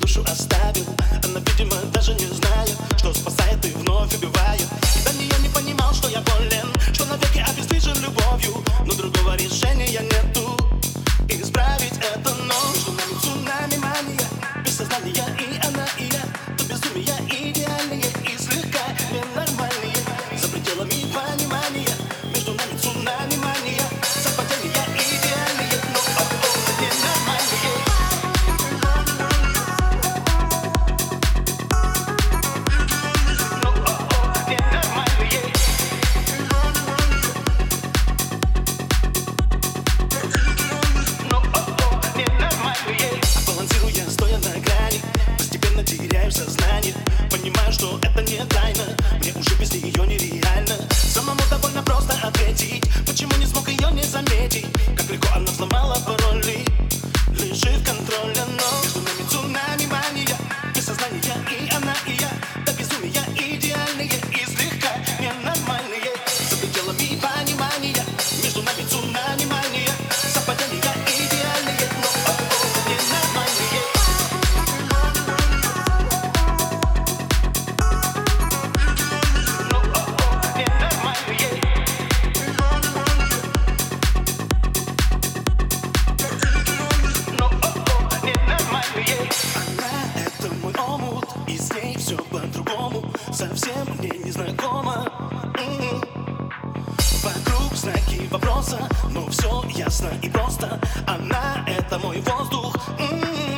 душу оставил. Она, видимо, даже не знает Что спасает и вновь убивает. До нее не понимал, что я болен Что навеки обездвижен любовью Но другого решения нету. Исправить это, Балансируя, стоя на грани Постепенно теряю сознание. Понимаю, что это не тайна Мне уже без нее нереально. Самому довольно просто ответить Почему не смог ее не заметить? Как легко она взломала пароли Лежит в контроле, но Между нами знаки вопросы, ну Но все ясно и просто Она — это мой воздух м-м-м.